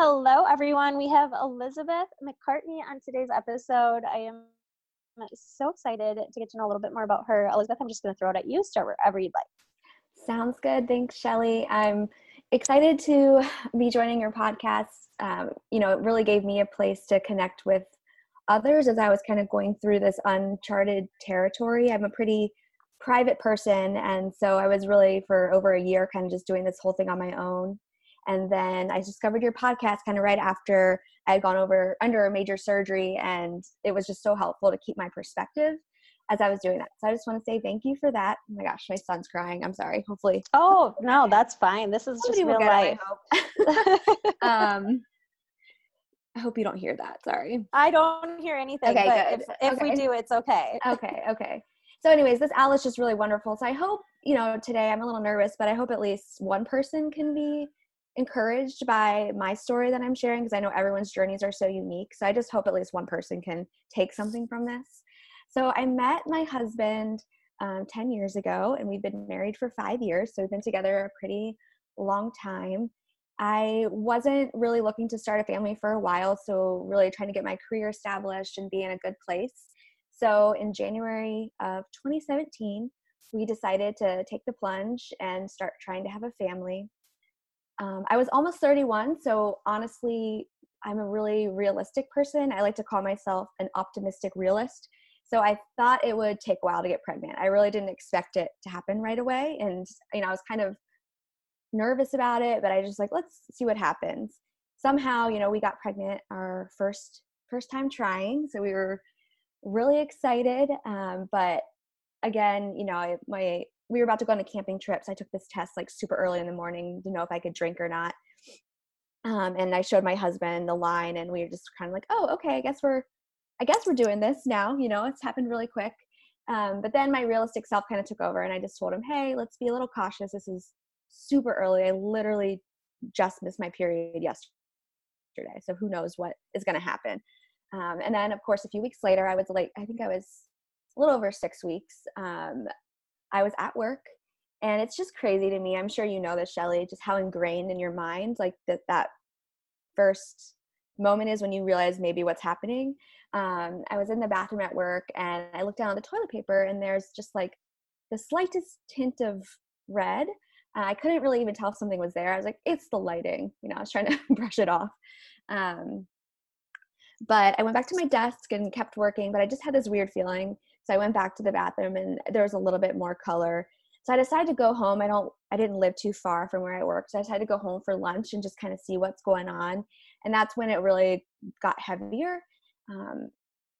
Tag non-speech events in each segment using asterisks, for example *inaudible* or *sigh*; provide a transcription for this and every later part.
Hello, everyone. We have Elizabeth McCartney on today's episode. I am so excited to get to know a little bit more about her. Elizabeth, I'm just going to throw it at you. Start wherever you'd like. Sounds good. Thanks, Shelly. I'm excited to be joining your podcast. Um, you know, it really gave me a place to connect with others as I was kind of going through this uncharted territory. I'm a pretty private person, and so I was really for over a year kind of just doing this whole thing on my own. And then I discovered your podcast kind of right after I had gone over under a major surgery, and it was just so helpful to keep my perspective as I was doing that. So I just want to say thank you for that. Oh my gosh, my son's crying. I'm sorry. Hopefully. Oh no, that's fine. This is just real life. *laughs* *laughs* um, I hope you don't hear that. Sorry. I don't hear anything. Okay, good. If, if okay. we do, it's okay. okay. Okay. So, anyways, this Alice is just really wonderful. So I hope you know today. I'm a little nervous, but I hope at least one person can be encouraged by my story that I'm sharing because I know everyone's journeys are so unique. So I just hope at least one person can take something from this. So I met my husband um, 10 years ago and we've been married for five years. So we've been together a pretty long time. I wasn't really looking to start a family for a while, so really trying to get my career established and be in a good place. So in January of 2017, we decided to take the plunge and start trying to have a family um, I was almost 31, so honestly, I'm a really realistic person. I like to call myself an optimistic realist. So I thought it would take a while to get pregnant. I really didn't expect it to happen right away. And, you know, I was kind of nervous about it, but I just like, let's see what happens. Somehow, you know, we got pregnant our first first time trying. So we were really excited. Um, but again, you know, my we were about to go on a camping trip, so I took this test like super early in the morning to know if I could drink or not. Um, and I showed my husband the line, and we were just kind of like, "Oh, okay, I guess we're, I guess we're doing this now." You know, it's happened really quick. Um, but then my realistic self kind of took over, and I just told him, "Hey, let's be a little cautious. This is super early. I literally just missed my period yesterday, so who knows what is going to happen." Um, and then, of course, a few weeks later, I was like, I think I was a little over six weeks. Um, I was at work and it's just crazy to me. I'm sure you know this, Shelly, just how ingrained in your mind like that that first moment is when you realize maybe what's happening. Um, I was in the bathroom at work and I looked down at the toilet paper and there's just like the slightest tint of red. I couldn't really even tell if something was there. I was like, it's the lighting. You know, I was trying to *laughs* brush it off. Um, but I went back to my desk and kept working, but I just had this weird feeling so I went back to the bathroom and there was a little bit more color. So I decided to go home. I don't I didn't live too far from where I worked. So I decided to go home for lunch and just kind of see what's going on. And that's when it really got heavier. Um,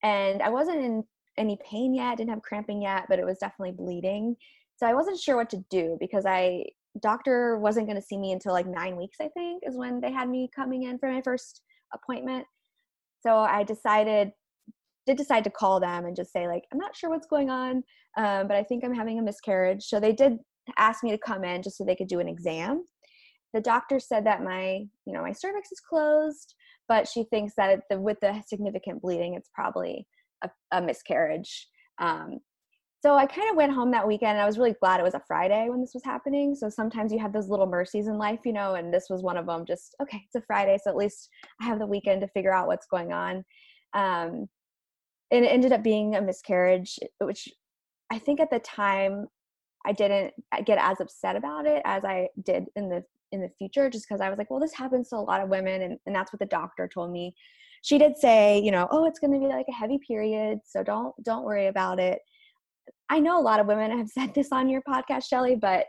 and I wasn't in any pain yet, didn't have cramping yet, but it was definitely bleeding. So I wasn't sure what to do because I doctor wasn't going to see me until like 9 weeks I think is when they had me coming in for my first appointment. So I decided did decide to call them and just say like i'm not sure what's going on um, but i think i'm having a miscarriage. So they did ask me to come in just so they could do an exam. The doctor said that my you know my cervix is closed but she thinks that the, with the significant bleeding it's probably a, a miscarriage. Um, so i kind of went home that weekend and i was really glad it was a friday when this was happening. So sometimes you have those little mercies in life you know and this was one of them just okay it's a friday so at least i have the weekend to figure out what's going on. Um, and it ended up being a miscarriage which i think at the time i didn't get as upset about it as i did in the in the future just because i was like well this happens to a lot of women and, and that's what the doctor told me. She did say you know oh it's going to be like a heavy period so don't don't worry about it. I know a lot of women have *laughs* said this on your podcast shelly but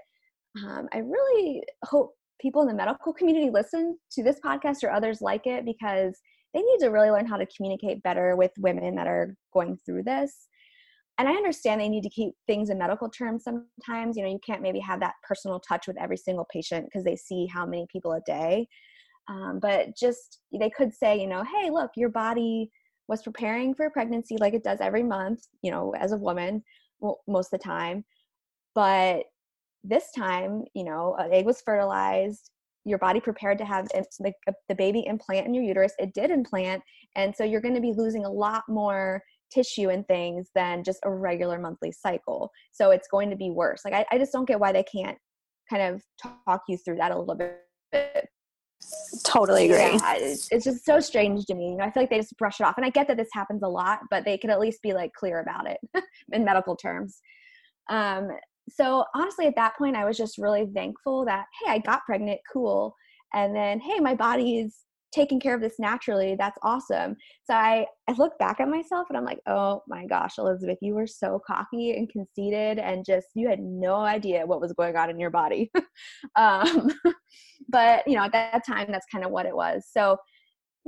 um, i really hope people in the medical community listen to this podcast or others like it because they need to really learn how to communicate better with women that are going through this and i understand they need to keep things in medical terms sometimes you know you can't maybe have that personal touch with every single patient because they see how many people a day Um, but just they could say, you know, hey, look, your body was preparing for pregnancy like it does every month, you know, as a woman well, most of the time. But this time, you know, an egg was fertilized, your body prepared to have the, the baby implant in your uterus. It did implant. And so you're going to be losing a lot more tissue and things than just a regular monthly cycle. So it's going to be worse. Like, I, I just don't get why they can't kind of talk you through that a little bit. Totally agree. Yeah, it's, it's just so strange to me. You know, I feel like they just brush it off. And I get that this happens a lot, but they can at least be like clear about it *laughs* in medical terms. Um, so honestly, at that point, I was just really thankful that, hey, I got pregnant, cool. And then, hey, my body is taking care of this naturally. That's awesome. So I, I look back at myself and I'm like, oh my gosh, Elizabeth, you were so cocky and conceited and just, you had no idea what was going on in your body. *laughs* um, *laughs* but, you know, at that time, that's kind of what it was. So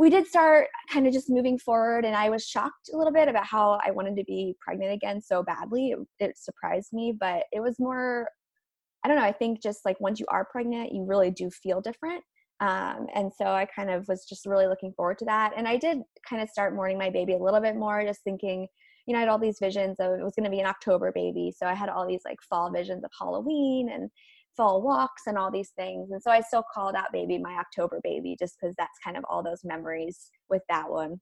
we did start kind of just moving forward and i was shocked a little bit about how i wanted to be pregnant again so badly. It, it, surprised me but it was more i don't know i think just like once you are pregnant you really do feel different. Um, and so i kind of was just really looking forward to that and i did kind of start mourning my baby a little bit more just thinking you know i had all these visions of it was going to be an october baby so i had all these like fall visions of halloween and fall walks and all these things. And so I still call that baby my October baby just because that's kind of all those memories with that one.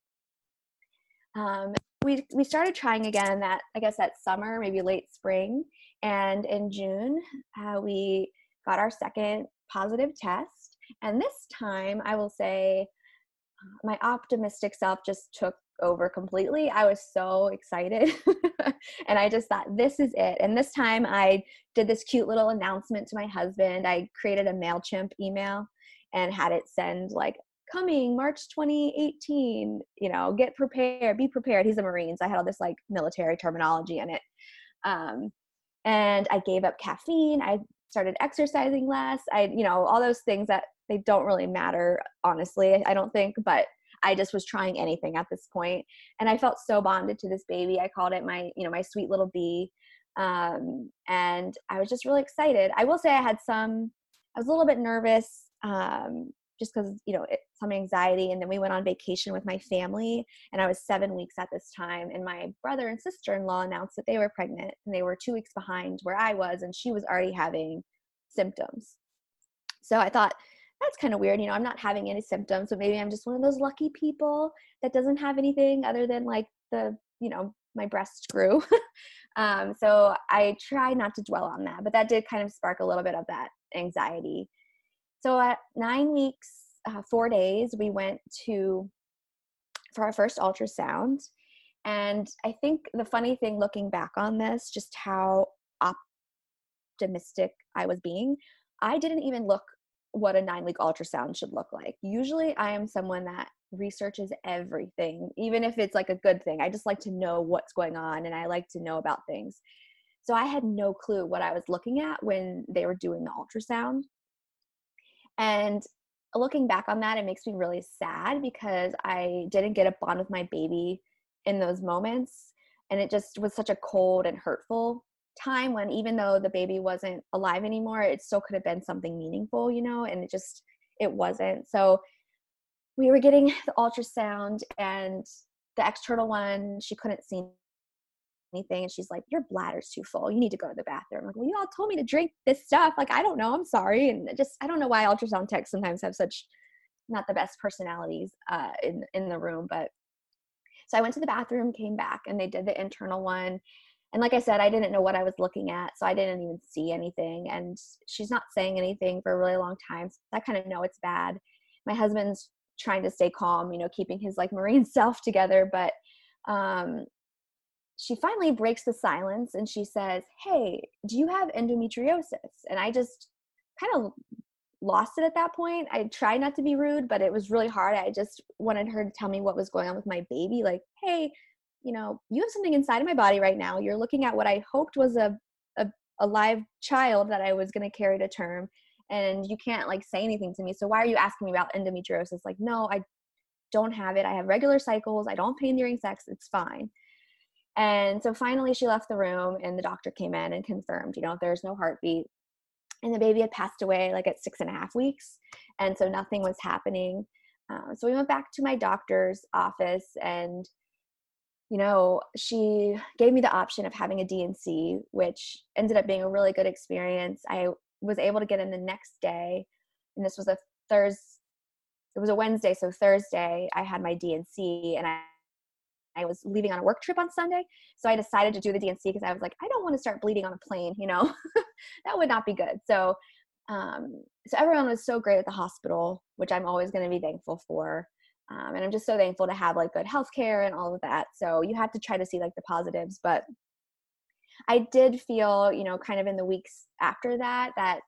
Um, we, we started trying again that, I guess, that summer, maybe late spring. And in June, uh, we got our second positive test. And this time, I will say, uh, my optimistic self just took over completely. I was so excited. *laughs* and I just thought, this is it. And this time I did this cute little announcement to my husband. I created a MailChimp email and had it send like, coming March 2018, you know, get prepared, be prepared. He's a Marine. So I had all this like military terminology in it. Um, and I gave up caffeine. I started exercising less. I, you know, all those things that they don't really matter, honestly, I don't think, but I just was trying anything at this point, and I felt so bonded to this baby. I called it my, you know, my sweet little bee, um, and I was just really excited. I will say I had some, I was a little bit nervous, um, just because you know it, some anxiety, and then we went on vacation with my family, and I was seven weeks at this time, and my brother and sister-in-law announced that they were pregnant, and they were two weeks behind where I was, and she was already having symptoms. So I thought that's kind of weird. You know, I'm not having any symptoms, but maybe I'm just one of those lucky people that doesn't have anything other than like the, you know, my breast grew. *laughs* um, so I try not to dwell on that, but that did kind of spark a little bit of that anxiety. So at nine weeks, uh, four days, we went to for our first ultrasound. And I think the funny thing looking back on this, just how optimistic I was being, I didn't even look what a nine week ultrasound should look like. Usually, I am someone that researches everything, even if it's like a good thing. I just like to know what's going on and I like to know about things. So, I had no clue what I was looking at when they were doing the ultrasound. And looking back on that, it makes me really sad because I didn't get a bond with my baby in those moments. And it just was such a cold and hurtful time when even though the baby wasn't alive anymore it still could have been something meaningful you know and it just it wasn't. So we were getting *laughs* the ultrasound and the external one she couldn't see anything and she's like your bladder's too full. You need to go to the bathroom. I'm like well you all told me to drink this stuff. Like i don't know. I'm sorry. And just i don't know why ultrasound techs sometimes have such not the best personalities uh, in in the room but so i went to the bathroom came back and they did the internal one and like I said, I didn't know what I was looking at, so I didn't even see anything. And she's not saying anything for a really long time. So I kind of know it's bad. My husband's trying to stay calm, you know, keeping his like marine *laughs* self together. But um, she finally breaks the silence and she says, Hey, do you have endometriosis? And I just kind of lost it at that point. I tried not to be rude, but it was really hard. I just wanted her to tell me what was going on with my baby. Like, hey, you know, you have something inside of my body right now. You're looking at what I hoped was a, a, a live child that I was going to carry to term. And you can't like say anything to me. So why are you asking me about endometriosis? Like, no, I don't have it. I have regular cycles. I don't pain during sex. It's fine. And so finally she left the room and the doctor came in and confirmed, you know, there's no heartbeat. and the baby had passed away like at six and a half weeks and so nothing was happening uh, so we went back to my doctor's office and you know she gave me the option of having a dnc which ended up being a really good experience i was able to get in the next day and this was a thursday it was a wednesday so thursday i had my dnc and i I was leaving on a work trip on Sunday. So I decided to do the DNC because I was like, I don't want to start bleeding on a plane, you know, *laughs* that would not be good. So, um, so everyone was so great at the hospital, which I'm always going to be thankful for. Um, and I'm just so thankful to have like good health care and all of that. So you have to try to see like the positives, but I did feel, you know, kind of in the weeks after that, that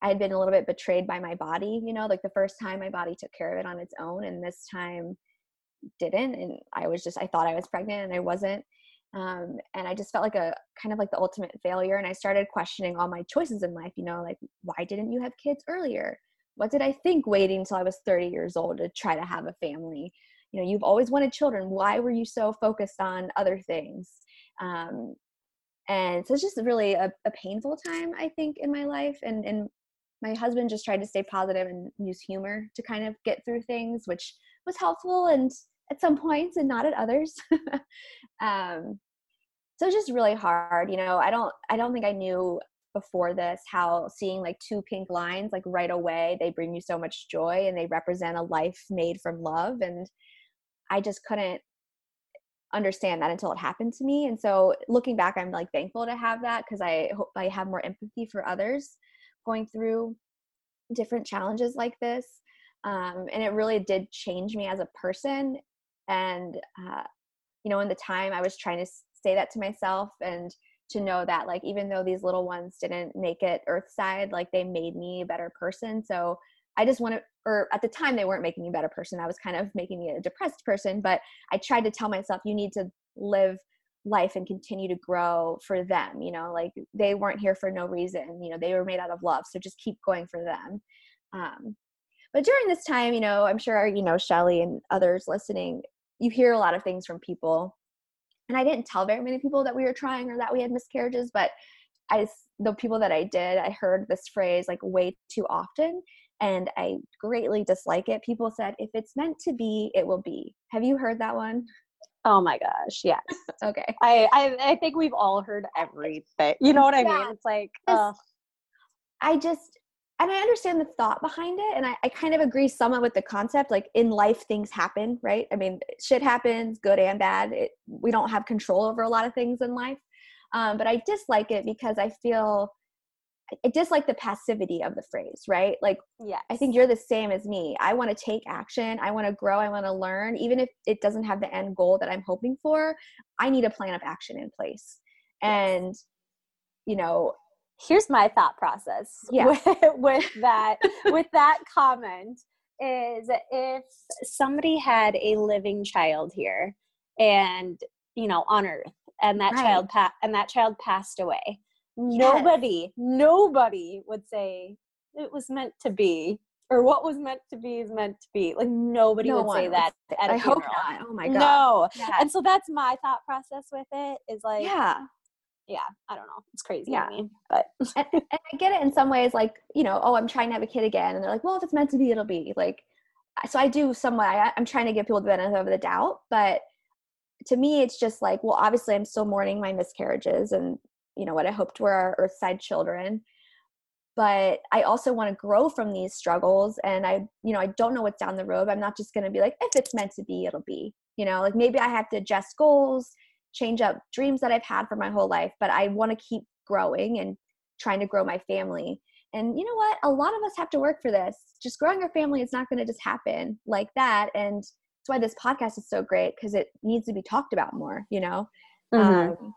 I had been a little bit betrayed by my body, you know, like the first time my body took care of it on its own. And this time, didn't and i was just i thought i was pregnant and i wasn't um, and i just felt like a kind of like the ultimate failure and i started questioning all my choices in life you know like why didn't you have kids earlier what did i think waiting until i was 30 years old to try to have a family you know you've always wanted children why were you so focused on other things um, and so it's just really a, a painful time i think in my life and and my husband just tried to stay positive and use humor to kind of get through things which was helpful and at some points and not at others. *laughs* um, so it's just really hard. You know, I don't I don't think I knew before this how seeing like two pink lines like right away they bring you so much joy and they represent a life made from love and I just couldn't understand that until it happened to me and so looking back I'm like thankful to have that because I hope I have more empathy for others going through different challenges like this um, and it really did change me as a person and uh, you know in the time i was trying to say that to myself and to know that like even though these little ones didn't make it earthside like they made me a better person. So i just want to or at the time they weren't making me a better person. I was kind of making me a depressed person but i tried to tell myself you need to live life and continue to grow for them you know like they weren't here for no reason you know they were made out of love so just keep going for them. Um, but during this time you know i'm sure you know shelly and others listening you hear a lot of things from people and i didn't tell very many people that we were trying or that we had miscarriages but i the people that i did i heard this phrase like way too often and i greatly dislike it people said if it's meant to be it will be have you heard that one Oh my gosh, yes. *laughs* okay. I, I I think we've all heard everything. You know what I mean? It's like uh, I just and I understand the thought behind it. And I, I kind of agree somewhat with the concept. Like in life, things happen, right? I mean, shit happens, good and bad. It, we don't have control over a lot of things in life. Um, but I dislike it because I feel I dislike the passivity of the phrase, right? Like, yeah, I think you're the same as me. I want to take action. I want to grow. I want to learn. Even if it doesn't have the end goal that I'm hoping for, I need a plan of action in place. And, you know, here's my thought process *laughs* yeah. with, with that with that comment is if somebody had a living child here and you know on earth and that right. child pa- and that child passed away yes. nobody nobody would say it was meant to be or what was meant to be is meant to be like nobody no would say that at a I funeral. hope not. oh my god no yeah. and so that's my thought process with it is like yeah yeah, I don't know. It's crazy. Yeah. Me, but *laughs* and, and, I get it in some ways, like, you know, oh, I'm trying to have a kid again. And they're like, well, if it's meant to be, it'll be like, so I do somewhat, I, I'm trying to give people the benefit of the doubt, but to me, it's just like, well, obviously I'm still mourning my miscarriages and, you know, what I hoped were our earthside children. But I also want to grow from these struggles. And I, you know, I don't know what's down the road. I'm not just going to be like, if it's meant to be, it'll be, you know, like maybe I have to adjust goals change up dreams that I've had for my whole life, but I want to keep growing and trying to grow my family. And you know what? A lot of us have to work for this. Just growing our family is not going to just happen like that. And that's why this podcast is so great because it needs to be talked about more, you know? Mm-hmm. Um,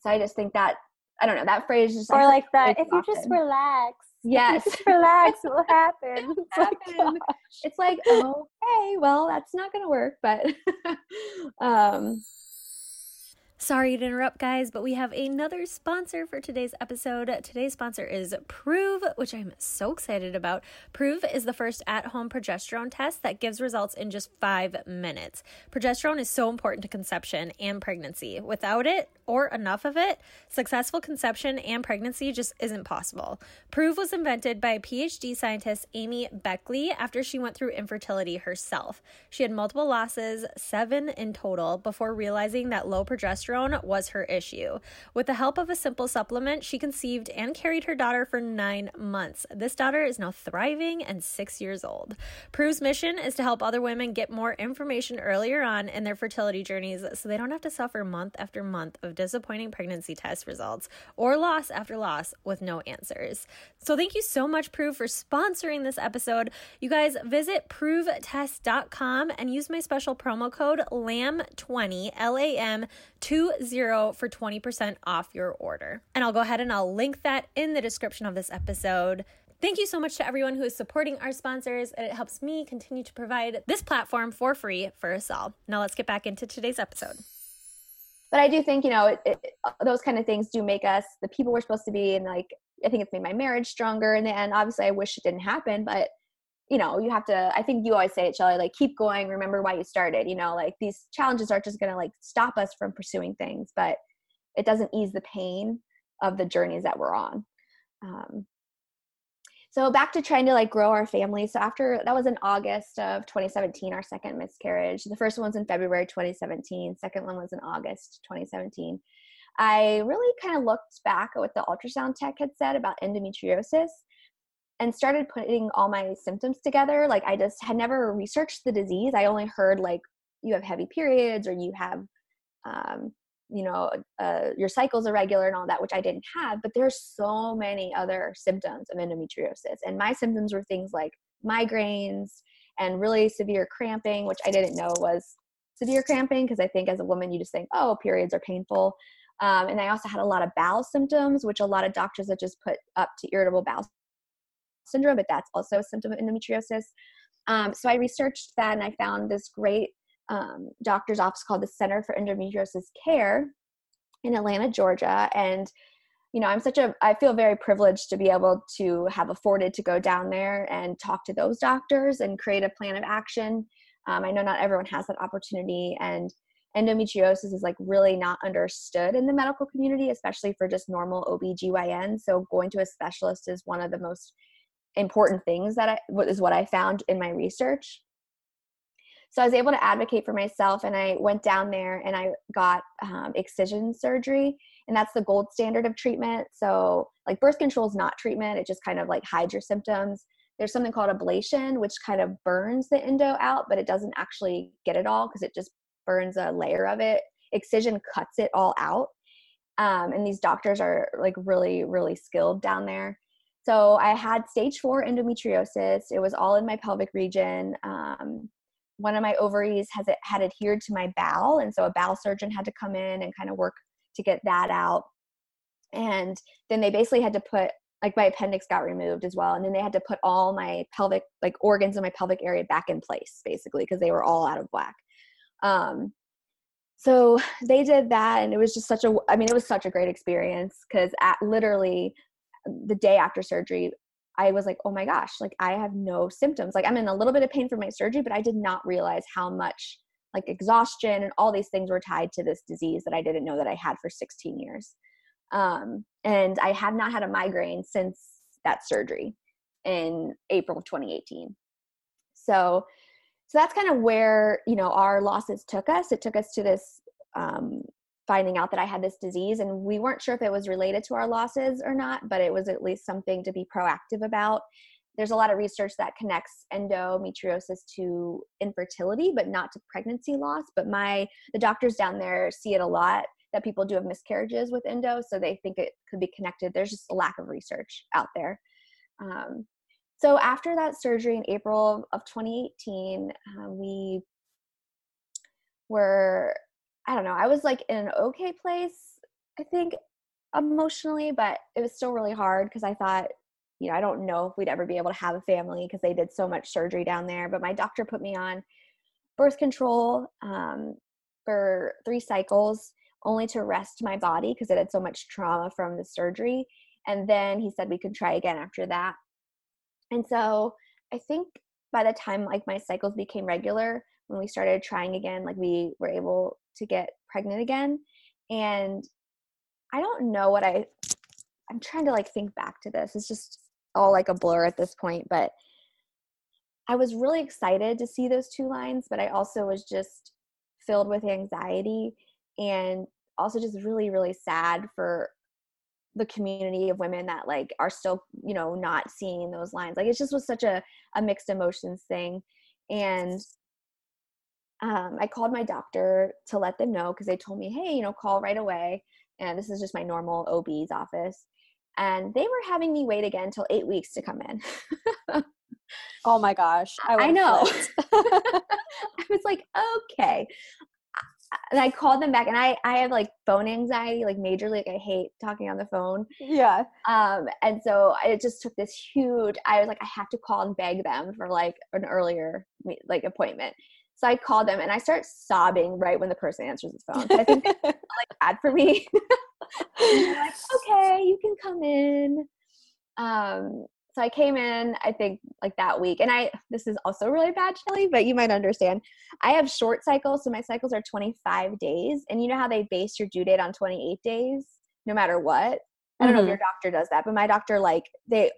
so I just think that, I don't know, that phrase just. Or like that, if you often. just relax. *laughs* Yes. just relax, it will *laughs* happen. It's happen. like, it's like, oh, hey, well, that's not going to work, but *laughs* um, Sorry to interrupt, guys, but we have another sponsor for today's episode. Today's sponsor is Proov, which I'm so excited about. Proov is the first at home progesterone test that gives results in just five minutes. Progesterone is so important to conception and pregnancy. Without it, or enough of it, successful conception and pregnancy just isn't possible. Proov was invented by PhD scientist Amy Beckley after she went through infertility herself. She had multiple losses, seven in total, before realizing that low progesterone was her issue. With the help of a simple supplement, she conceived and carried her daughter for nine months. This daughter is now thriving and six years old. Proov's mission is to help other women get more information earlier on in their fertility journeys so they don't have to suffer month after month of disappointing pregnancy test results or loss after loss with no answers. So, thank you so much, Proov, for sponsoring this episode. You guys visit proovtest.com and use my special promo code LAM20, L A M 20 for 20% off your order. And I'll go ahead and I'll link that in the description of this episode. Thank you so much to everyone who is supporting our sponsors. And it helps me continue to provide this platform for free for us all. Now, let's get back into today's episode but I do think you know it, it, those kind of things do make us the people we're supposed to be, and like I think it's made my marriage stronger in the end. Obviously, I wish it didn't happen, but you know you have to. I think you always say it, Shelly. Like keep going. Remember why you started. You know, like these challenges aren't just going to like stop us from pursuing things, but it doesn't ease the pain of the journeys that we're on. Um, so back to trying to like grow our family so after that was in august of 2017 our second miscarriage the first one was in february 2017 second one was in august 2017 i really kind of looked back at what the ultrasound tech had said about endometriosis and started putting all my symptoms together like i just had never researched the disease. I only heard like you have heavy periods or you have um, you know uh, your cycles irregular and all that which i didn't have but there's so many other symptoms of endometriosis. And my symptoms were things like migraines and really severe cramping which i didn't know was severe cramping because i think as a woman you just think oh periods are painful. Um, and i also had a lot of bowel symptoms which a lot of doctors have just put up to irritable bowel syndrome but that's also a symptom of endometriosis um, so i researched that and i found this great um, doctor's office called the Center for Endometriosis Care in Atlanta, Georgia. And, you know, I'm such a, I feel very privileged to be able to have afforded to go down there and talk to those doctors and create a plan of action. Um, I know not everyone has that opportunity. And endometriosis is like really not understood in the medical community, especially for just normal OB/GYN. So going to a specialist is one of the most important things that I, is what I found in my research. So I was able to advocate for myself, and I went down there and I got um, excision surgery, and that's the gold standard of treatment. So like birth control is not treatment; it just kind of like hides your symptoms. There's something called ablation, which kind of burns the endo out, but it doesn't actually get it all because it just burns a layer of it. Excision cuts it all out, um, and these doctors are like really, really skilled down there. So I had stage four endometriosis. It was all in my pelvic region. Um, one of my ovaries has had adhered to my bowel and so a bowel surgeon had to come in and kind of work to get that out and then they basically had to put like my appendix got removed as well and then they had to put all my pelvic like organs in my pelvic area back in place basically because they were all out of whack um so they did that and it was just such a i mean it was such a great experience because at literally the day after surgery I was like, oh my gosh, like I have no symptoms. Like I'm in a little bit of pain from my surgery, but I did not realize how much like exhaustion and all these things were tied to this disease that I didn't know that I had for 16 years. Um, and I have not had a migraine since that surgery in April of 2018. So, so that's kind of where you know our losses took us. It took us to this um, finding out that I had this disease. And we weren't sure if it was related to our losses or not, but it was at least something to be proactive about. There's a lot of research that connects endometriosis to infertility, but not to pregnancy loss. But my the doctors down there see it a lot that people do have miscarriages with endo, so they think it could be connected. There's just a lack of research out there. Um, so after that surgery in April of 2018, uh, we were I don't know. I was like in an okay place, I think, emotionally, but it was still really hard because I thought, you know, I don't know if we'd ever be able to have a family because they did so much surgery down there. But my doctor put me on birth control um, for three cycles only to rest my body because it had so much trauma from the surgery. And then he said we could try again after that. And so I think by the time like my cycles became regular, when we started trying again, like we were able to get pregnant again. And I don't know what I I'm trying to like think back to this. It's just all like a blur at this point, but I was really excited to see those two lines, but I also was just filled with anxiety and also just really really sad for the community of women that like are still you know not seeing those lines like it just was such a, a mixed emotions thing and um, i called my doctor to let them know because they told me hey you know call right away and this is just my normal ob's office and they were having me wait again until eight weeks to come in *laughs* oh my gosh i, I know *laughs* i was like okay and I called them back and I I have like phone anxiety like majorly like I hate talking on the phone. Yeah. Um and so it just took this huge I was like I have to call and beg them for like an earlier like appointment. So I called them and I start sobbing right when the person answers the phone. So I think *laughs* like bad for me. *laughs* like, *laughs* okay, you can come in. Um so I came in, I think like that week, and I this is also really bad, Shelly, but you might understand. I have short cycles, so my cycles are 25 days, and you know how they base your due date on 28 days, no matter what. I don't mm-hmm. know if your mm-hmm. doctor does that, but my doctor like they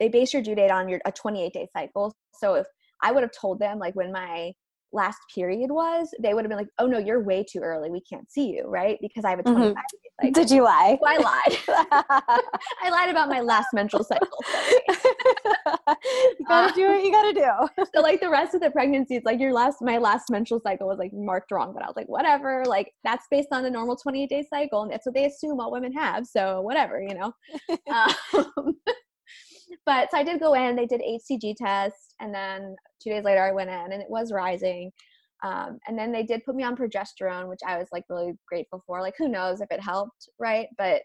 they base your due date on your a 28 day cycle. So if I would have told them like when my last period was, they would have been like, "Oh no, you're way too early. We can't see you, right?" Because I have a 25 mm-hmm. cycle. Did you lie? So I lied. *laughs* *laughs* I lied about my last menstrual cycle. *laughs* you gotta uh, do what you gotta do. so like the rest of the pregnancy, it's like your last, my last menstrual cycle was like marked wrong, but I was like, whatever. Like that's based on the normal 28 day cycle, and that's what they assume all women have. So whatever, you know. Um, but so I did go in. They did HCG test, and then two days later I went in, and it was rising. Um, and then they did put me on progesterone, which I was like really grateful for. Like, who knows if it helped, right? But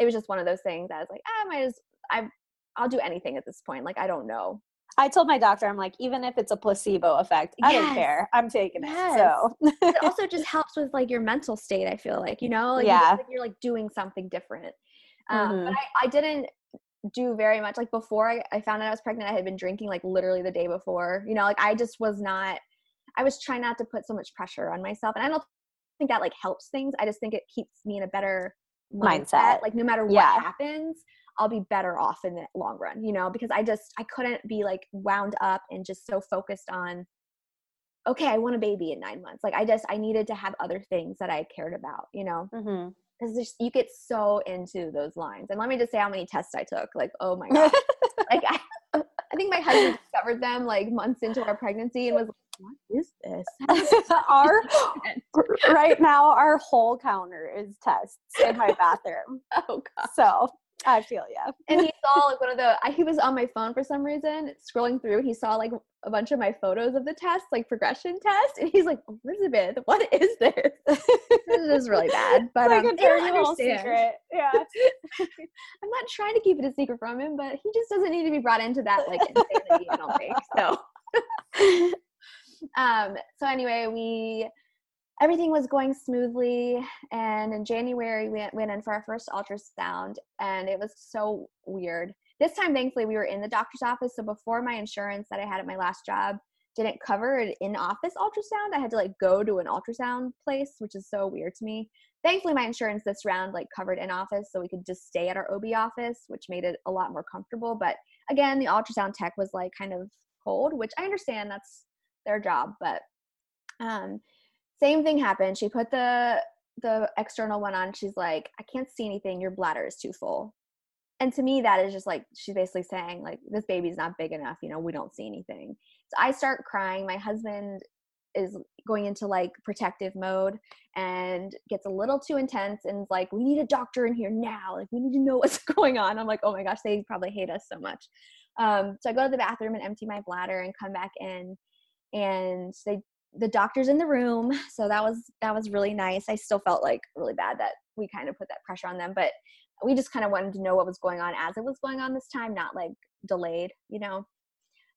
it was just one of those things. I was like, ah, I might as I, I'll do anything at this point. Like, I don't know. I told my doctor, I'm like, even if it's a placebo effect, I yes. don't care. I'm taking yes. it. So it *laughs* also just helps with like your mental state. I feel like you know, like yeah, you you're like doing something different. Um, mm-hmm. But I, I didn't do very much like before I, I found out I was pregnant, I had been drinking like literally the day before. You know, like I just was not I was trying not to put so much pressure on myself. And I don't think that like helps things. I just think it keeps me in a better mindset. mindset. Like no matter what yeah. happens, I'll be better off in the long run, you know, because I just I couldn't be like wound up and just so focused on okay, I want a baby in 9 months. Like I just I needed to have other things that I cared about, you know. hmm because you get so into those lines. And let me just say how many tests I took. Like, oh my *laughs* god, like I, I think my husband discovered them like months into our pregnancy and was like, "What is this?" *laughs* our *laughs* right now, our whole counter is tests in my bathroom. oh god. So I feel yeah. And he *laughs* saw like one of the he was on my phone for some reason, scrolling through. He saw like a bunch of my photos of the test, like progression test, and he's like, Elizabeth, what is this? *laughs* this is really bad. *laughs* But like um, a dirty little secret. Yeah. I'm not trying to keep it a secret from him, but he just doesn't need to be brought into that like insanity, I don't think. So um so anyway, we everything was going smoothly and in january we went in for our first ultrasound and it was so weird. This time thankfully we were in the doctor's office so before my insurance that i had at my last job didn't cover an in-office ultrasound i had to like go to an ultrasound place which is so weird to me. Thankfully my insurance this round like covered in office so we could just stay at our ob office which made it a lot more comfortable but again the ultrasound tech was like kind of cold which i understand that's their job but um same thing happened. She put the the external one on. She's like, I can't see anything. Your bladder is too full. And to me, that is just like she's basically saying, like, this baby's not big enough. You know, we don't see anything. So I start crying. My husband is going into like protective mode and gets a little too intense and is like, we need a doctor in here now. Like, we need to know *laughs* what's going on. I'm like, oh my gosh, they probably hate us so much. Um, so I go to the bathroom and empty my bladder and come back in and they the doctor's in the room *laughs* so that was that was really nice i still felt like really bad that we kind of put that pressure on them but we just kind of wanted to know what was going on as it was going on this time not like delayed you know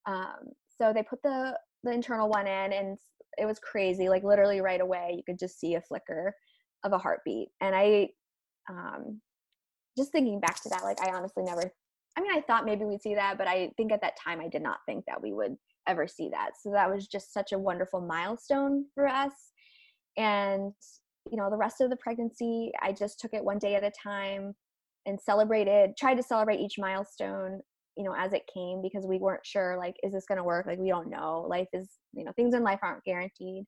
um, so they put the the internal one in and it was crazy like literally right away you could just see a flicker of a heartbeat. And I, um, just thinking back to that, like I honestly never, I mean, I thought maybe we'd see that, but I think at that time I did not think that we would ever see that. So that was just such a wonderful milestone for us. And, you know, the rest of the pregnancy, I just took it one day at a time and celebrated, tried to celebrate each milestone, you know, as it came because we weren't sure, like, is this going to work? Like, we don't know. Life is, you know, things in life aren't guaranteed.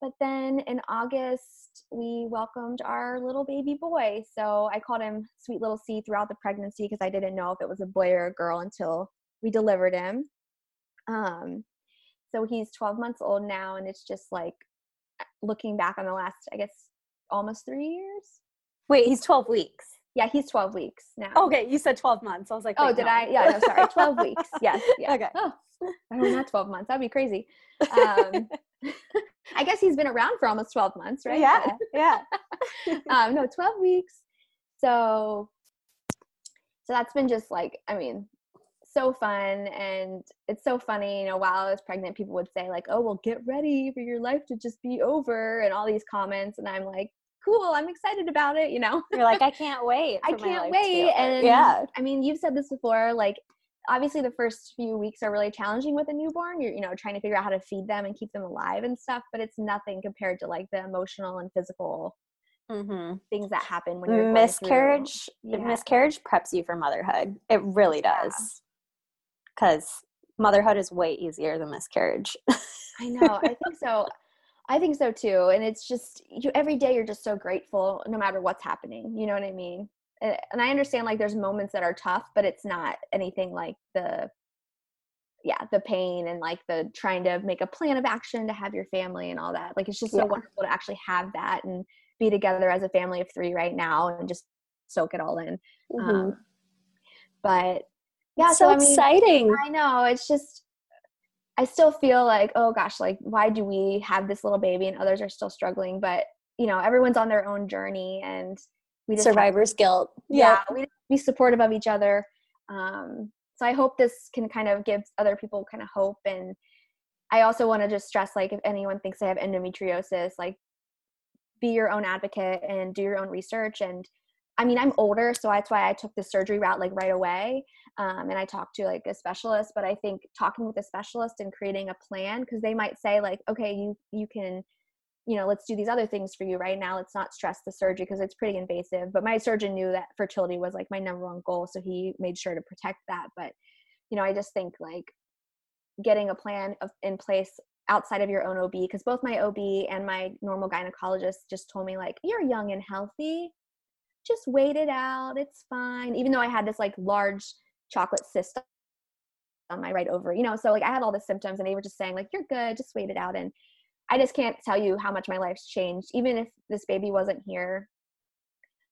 But then in August, we welcomed our little baby boy. So I called him Sweet Little C throughout the pregnancy because I didn't know if it was a boy or a girl until we delivered him. Um, so he's 12 months old now, and it's just like looking back on the last, I guess, almost three years. Wait, he's 12 weeks. Yeah, he's 12 weeks now. Okay, you said 12 months. I was like, oh, did no. I? Yeah, no, sorry. 12 *laughs* weeks. Yes. Yeah. Okay. Oh, I not 12 months. That'd be crazy. Um, *laughs* I guess he's been around for almost 12 months, right? Yeah, yeah. *laughs* um, no, 12 weeks. So, so that's been just like, I mean, so fun. And it's so funny, you know, while I was pregnant, people would say, like, oh, well, get ready for your life to just be over and all these comments. And I'm like, cool, I'm excited about it, you know? You're like, *laughs* I can't wait. I can't wait. And yeah. I mean, you've said this before, like, obviously the first few weeks are really challenging with a newborn. You're, you know, trying to figure out how to feed them and keep them alive and stuff, but it's nothing compared to like the emotional and physical Mm-hmm. things that happen when you're miscarriage Yeah. miscarriage preps you for motherhood it really does because motherhood is way easier than miscarriage *laughs* I know. I think so. I think so too. And it's just you every day you're just so grateful no matter what's happening. You know what I mean? And, and I understand like there's moments that are tough, but it's not anything like the yeah, the pain and like the trying to make a plan of action to have your family and all that. Like it's just so Yeah. wonderful to actually have that and be together as a family of 3 right now and just soak it all in. Um, but yeah, so, so I mean exciting I know. It's just, I still feel like, oh gosh, like, why do we have this little baby and others are still struggling? But, you know, everyone's on their own journey and we just, have- survivor's guilt yeah, we be supportive of each other. Um, so I hope this can kind of give other people kind of hope. And I also want to just stress, like, if anyone thinks they have endometriosis, like, be your own advocate and do your own research. And I mean, I'm older, so that's why I took the surgery route like right away. Um, and I talked to like a specialist, but I think talking with a specialist and creating a plan, because they might say like, okay, you you can, you know, let's do these other things for you right now. Let's not stress the surgery because it's pretty invasive. But my surgeon knew that fertility was like my number one goal, so he made sure to protect that. But you know, I just think like getting a plan of, in place outside of your own OB, because both my OB and my normal gynecologist just told me like, you're young and healthy just wait it out. It's fine. Even though I had this like large chocolate cyst on my right ovary, you know, so like I had all the symptoms and they were just saying like, you're good, just wait it out. And I just can't tell you how much my life's changed. Even if this baby wasn't here,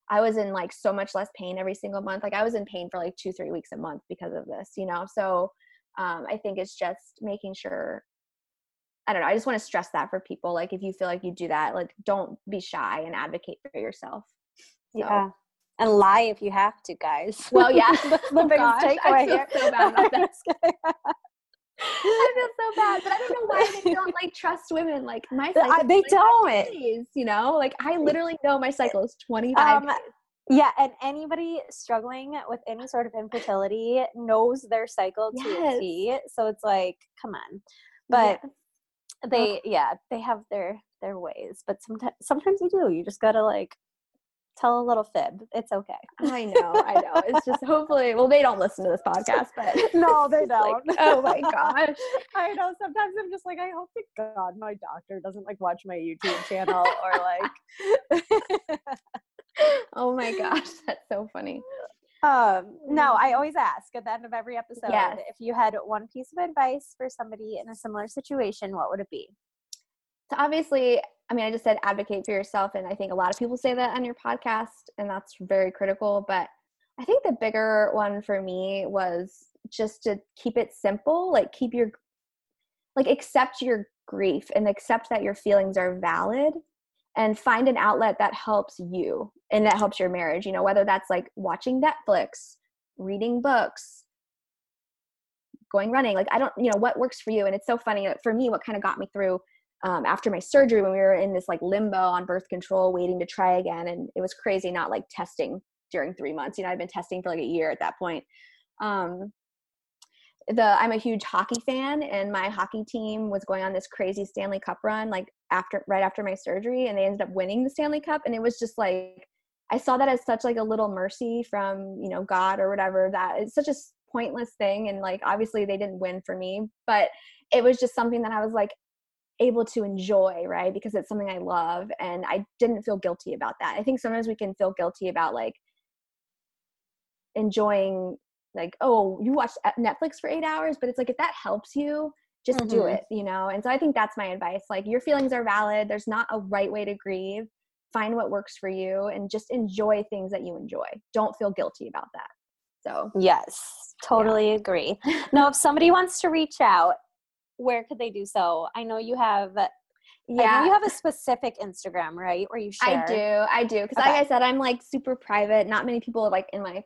I was in like so much less pain every single month. Like I was in pain for like two, three weeks a month because of this, you know? So um, I think it's just making sure I don't know. I just want to stress that for people. Like, if you feel like you do that, like, don't be shy and advocate for yourself. So- yeah and lie if you have to guys Well, yeah. *laughs* that's the Oh, biggest gosh, I feel here so bad about that. *laughs* I feel so bad, but I don't know why they *laughs* don't like trust women. Like my cycle, they is 25 don't. days, you know, like I literally know my cycle is twenty five. Um, Yeah, and anybody struggling with any sort of infertility knows their cycle to Yes. a T. So it's like, come on. But they, yeah, they have their their ways. But sometimes, sometimes you do. You just gotta like tell a little fib. It's okay. I know, I know. It's just hopefully, well, they don't listen to this podcast, but *laughs* No, they don't. oh my gosh. *laughs* I know. Sometimes I'm just like, I hope to God my doctor doesn't like watch my YouTube channel or like. *laughs* Oh my gosh, that's so funny. Um, no, I always ask at the end of every episode Yes. if you had one piece of advice for somebody in a similar situation, what would it be? So obviously, I mean, I just said advocate for yourself, and I think a lot of people say that on your podcast, and that's very critical. But I think the bigger one for me was just to keep it simple, like keep your, like accept your grief and accept that your feelings are valid, and find an outlet that helps you and that helps your marriage. You know, whether that's like watching Netflix, reading books, going running like i don't you know what works for you and it's so funny for me what kind of got me through um, after my surgery when we were in this like limbo on birth control, waiting to try again. And it was crazy not like testing during three months. You know, I've been testing for like a year at that point. Um, the I'm a huge hockey fan, and my hockey team was going on this crazy Stanley Cup run, like after right after my surgery, and they ended up winning the Stanley Cup, and it was just like I saw that as such like a little mercy from you know God or whatever. That it's such a pointless thing, and like obviously they didn't win for me, but it was just something that I was like able to enjoy, right? Because it's something I love, and I didn't feel guilty about that. I think sometimes we can feel guilty about like enjoying like oh you watch netflix for eight hours but it's like if that helps you just mm-hmm. do it you know and so i think that's my advice like your feelings are valid there's not a right way to grieve find what works for you and just enjoy things that you enjoy don't feel guilty about that so yes totally yeah. agree now if somebody wants to reach out where could they do so i know you have yeah you have a specific instagram right where you share i do i do because okay. like i said i'm like super private not many people like in my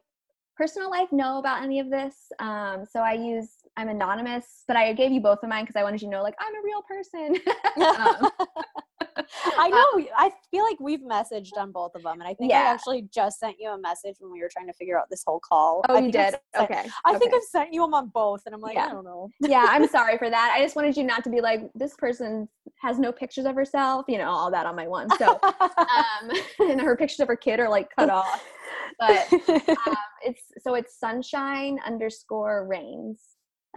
personal life know about any of this. Um, so I use I'm anonymous, but I gave you both of mine because I wanted you to know like I'm a real person. *laughs* um, *laughs* I know. Um, I feel like we've messaged on both of them, and I think yeah. I actually just sent you a message when we were trying to figure out this whole call. Oh, I you did? Sent, okay. I okay. think I've sent you them on both, and I'm like, yeah. I don't know. yeah, I'm *laughs* sorry for that. I just wanted you not to be like this person has no pictures of herself, you know, all that on my one. So, um, *laughs* and her pictures of her kid are like cut off. But *laughs* um, it's so it's sunshine underscore rains.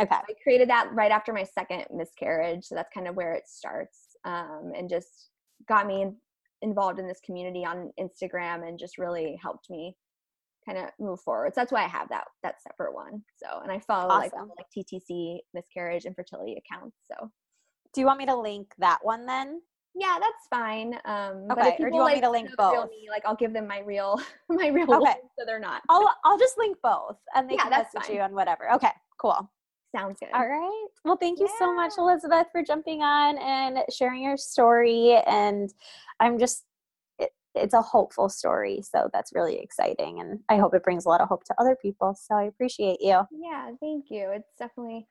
Okay. I created that right after my second miscarriage, so that's kind of where it starts, um, and just got me involved in this community on Instagram and just really helped me kind of move forward. So that's why I have that that separate one. So and I follow awesome. like like TTC miscarriage and fertility accounts. So do you want me to link that one then? Yeah, that's fine. Um, okay. People, or do you want like, me to link both? Me, like I'll give them my real *laughs* my real okay. *laughs* so they're not. I'll I'll just link both and they yeah, can message fine. you on whatever. Okay, cool. Sounds good. All right. Well, thank you yeah. so much, Elizabeth, for jumping on and sharing your story. And I'm just, it, it's a hopeful story. So that's really exciting. And I hope it brings a lot of hope to other people. So I appreciate you. Yeah, thank you. It's definitely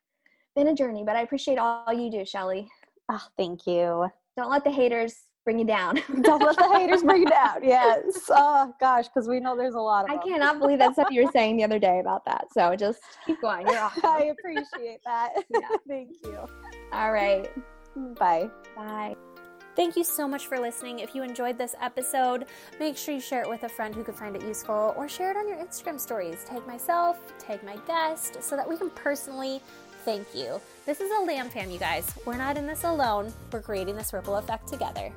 been a journey, but I appreciate all you do, Shelly. Oh, thank you. Don't let the haters bring you down. *laughs* Don't let the haters bring you down. Yes. *laughs* Oh gosh, because we know there's a lot of. I them. cannot believe that stuff you were saying the other day about that. So just keep going. You're *laughs* awesome. I appreciate that. Yeah. Thank you. All right. Bye. Bye. Thank you so much for listening. If you enjoyed this episode, make sure you share it with a friend who could find it useful or share it on your Instagram stories. Tag myself, tag my guest, so that we can personally thank you. This is a lamb fam, you guys. We're not in this alone. We're creating this ripple effect together.